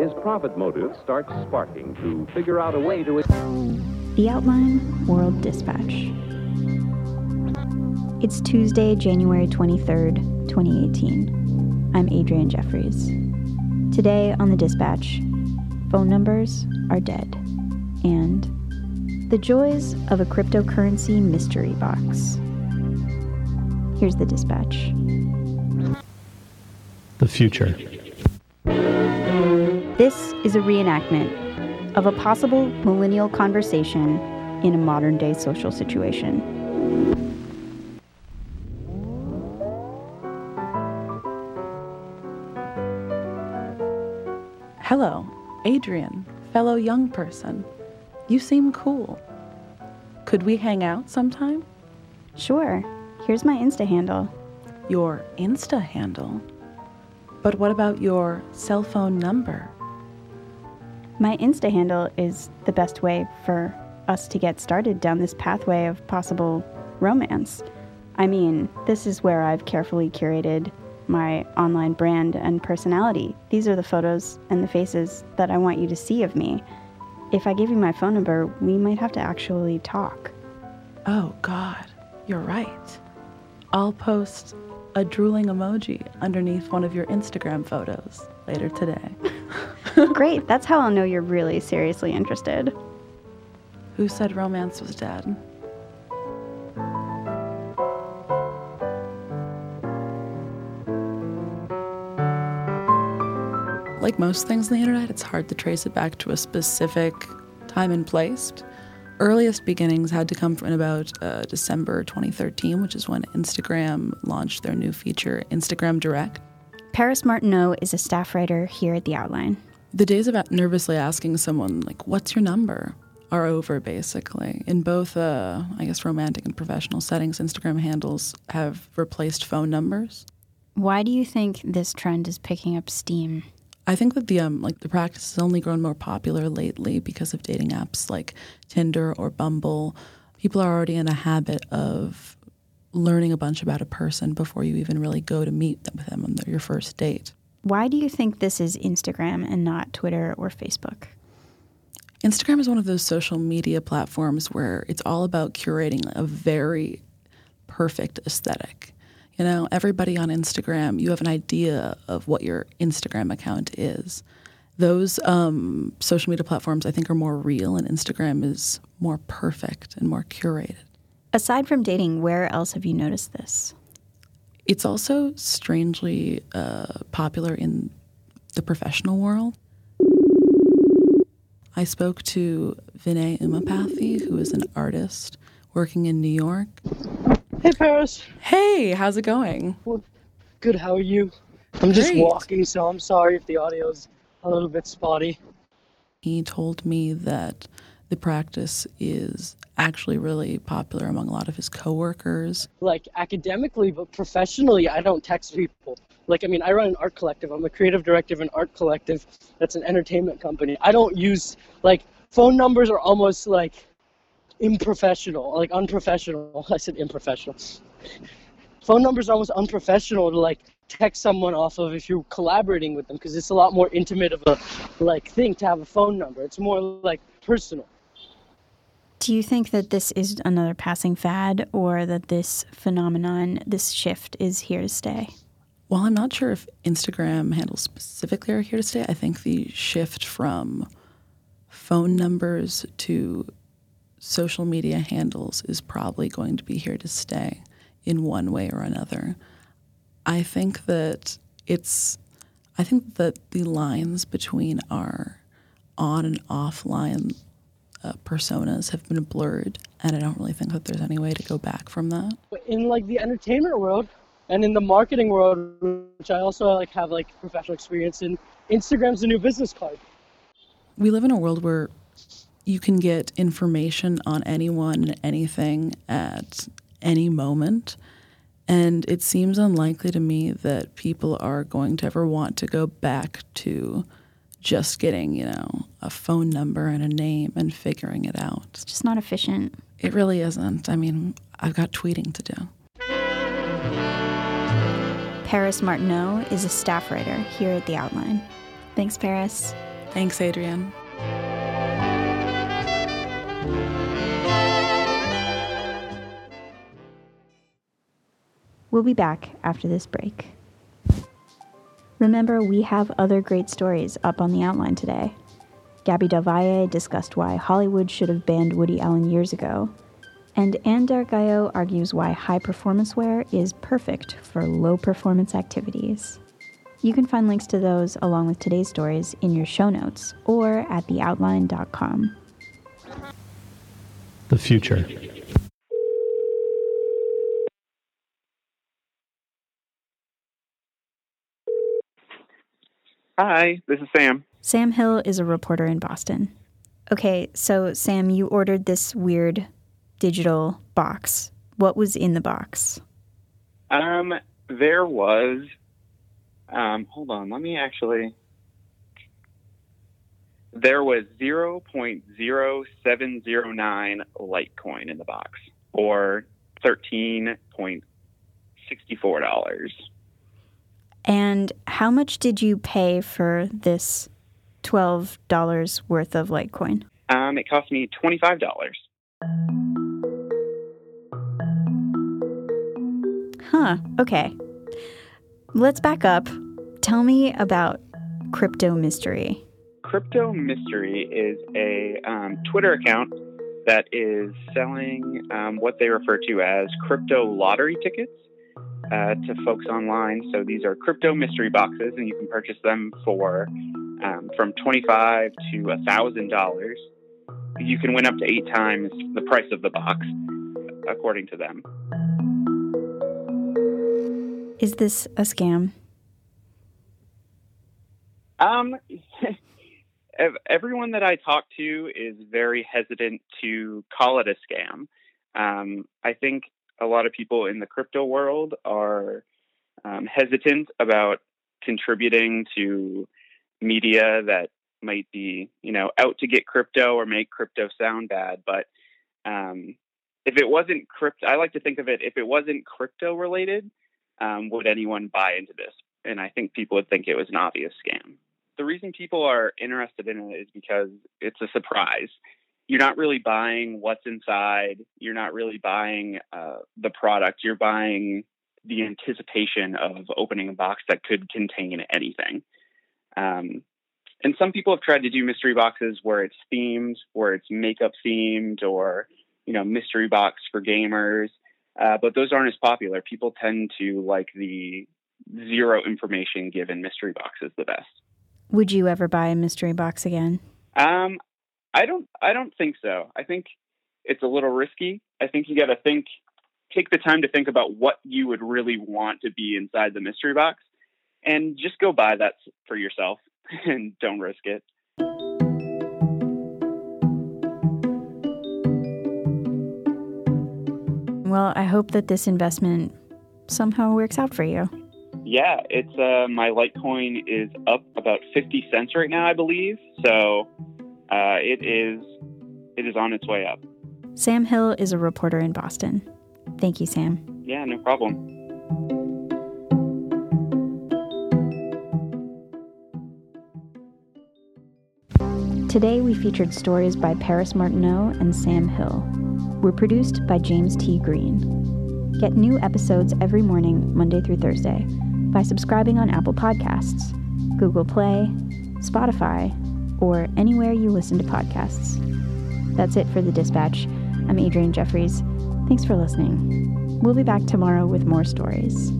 his profit motive starts sparking to figure out a way to. The Outline World Dispatch. It's Tuesday, January 23rd, 2018. I'm Adrienne Jeffries. Today on the Dispatch, phone numbers are dead, and the joys of a cryptocurrency mystery box. Here's the Dispatch. The future. This is a reenactment of a possible millennial conversation in a modern day social situation. Hello, Adrienne, fellow young person. You seem cool. Could we hang out sometime? Sure, here's my Insta handle. Your Insta handle? But what about your cell phone number? My Insta handle is the best way for us to get started down this pathway of possible romance. I mean, this is where I've carefully curated my online brand and personality. These are the photos and the faces that I want you to see of me. If I give you my phone number, we might have to actually talk. Oh, God, you're right. I'll post a drooling emoji underneath one of your Instagram photos later today. Great, that's how I'll know you're really seriously interested. Who said romance was dead? Like most things on the internet, it's hard to trace it back to a specific time and place. Earliest beginnings had to come from about uh, December 2013, which is when Instagram launched their new feature, Instagram Direct. Paris Martineau is a staff writer here at The Outline. The days of nervously asking someone, like, what's your number? are over basically. In both, uh, I guess, romantic and professional settings, Instagram handles have replaced phone numbers. Why do you think this trend is picking up steam? I think that the um, like the practice has only grown more popular lately because of dating apps like Tinder or Bumble. People are already in a habit of learning a bunch about a person before you even really go to meet them with them on your first date. Why do you think this is Instagram and not Twitter or Facebook? Instagram is one of those social media platforms where it's all about curating a very perfect aesthetic. You know, everybody on Instagram, you have an idea of what your Instagram account is. Those um, social media platforms, I think, are more real, and Instagram is more perfect and more curated. Aside from dating, where else have you noticed this? It's also strangely uh, popular in the professional world. I spoke to Vinay Umapathy, who is an artist working in New York. Hey, Paris. Hey, how's it going? Well, good, how are you? I'm just Great. walking, so I'm sorry if the audio's a little bit spotty. He told me that the practice is actually really popular among a lot of his coworkers. Like academically, but professionally, I don't text people. Like, I mean, I run an art collective. I'm a creative director of an art collective that's an entertainment company. I don't use, like, phone numbers are almost like unprofessional, like unprofessional. I said unprofessional. Phone numbers are almost unprofessional to like text someone off of if you're collaborating with them because it's a lot more intimate of a like thing to have a phone number. It's more like personal. Do you think that this is another passing fad or that this phenomenon, this shift is here to stay? Well, I'm not sure if Instagram handles specifically are here to stay. I think the shift from phone numbers to social media handles is probably going to be here to stay in one way or another. I think that it's I think that the lines between our on and offline uh, personas have been blurred, and I don't really think that there's any way to go back from that. In like the entertainment world and in the marketing world, which I also like have like professional experience in, Instagram's a new business card. We live in a world where you can get information on anyone and anything at any moment. And it seems unlikely to me that people are going to ever want to go back to just getting, you know, a phone number and a name and figuring it out. It's just not efficient. It really isn't. I mean, I've got tweeting to do. Paris Martineau is a staff writer here at The Outline. Thanks, Paris. Thanks, Adrienne. We'll be back after this break. Remember, we have other great stories up on the outline today. Gaby Del Valle discussed why Hollywood should have banned Woody Allen years ago. And Ann Derrick-Gaillot argues why high performance wear is perfect for low performance activities. You can find links to those along with today's stories in your show notes or at theoutline.com. The future. Hi, this is Sam. Sam Hill is a reporter in Boston. Okay, so Sam, you ordered this weird digital box. What was in the box? Um, there was. Um, hold on, let me actually. There was 0.0709 Litecoin in the box, or $13.64. And how much did you pay for this $12 worth of Litecoin? Um, it cost me twenty five dollars. Huh, okay. Let's back up. Tell me about Crypto Mystery. Crypto Mystery is a um, Twitter account that is selling um, what they refer to as crypto lottery tickets uh, to folks online. So these are crypto mystery boxes, and you can purchase them for um, from twenty-five to a thousand dollars. You can win up to eight times the price of the box, according to them. Is this a scam? Um, everyone that I talk to is very hesitant to call it a scam. Um, I think a lot of people in the crypto world are um, hesitant about contributing to media that might be, you know, out to get crypto or make crypto sound bad. But um, if it wasn't crypto, I like to think of it if it wasn't crypto related, um, would anyone buy into this? And I think people would think it was an obvious scam. The reason people are interested in it is because it's a surprise. You're not really buying what's inside. You're not really buying uh, the product. You're buying the anticipation of opening a box that could contain anything. Um, and some people have tried to do mystery boxes where it's themed, where it's makeup themed, or you know, mystery box for gamers. Uh, but those aren't as popular. People tend to like the zero information given mystery boxes the best. Would you ever buy a mystery box again? Um, I don't. I don't think so. I think it's a little risky. I think you got to think, take the time to think about what you would really want to be inside the mystery box, and just go buy that for yourself and don't risk it. Well, I hope that this investment somehow works out for you. Yeah, it's uh, my Litecoin is up about fifty cents right now, I believe. So uh, it is it is on its way up. Sam Hill is a reporter in Boston. Thank you, Sam. Yeah, no problem. Today we featured stories by Paris Martineau and Sam Hill. We're produced by James T. Green. Get new episodes every morning, Monday through Thursday, by subscribing on Apple Podcasts, Google Play, Spotify, or anywhere you listen to podcasts. That's it for the dispatch. I'm Adrienne Jeffries. Thanks for listening. We'll be back tomorrow with more stories.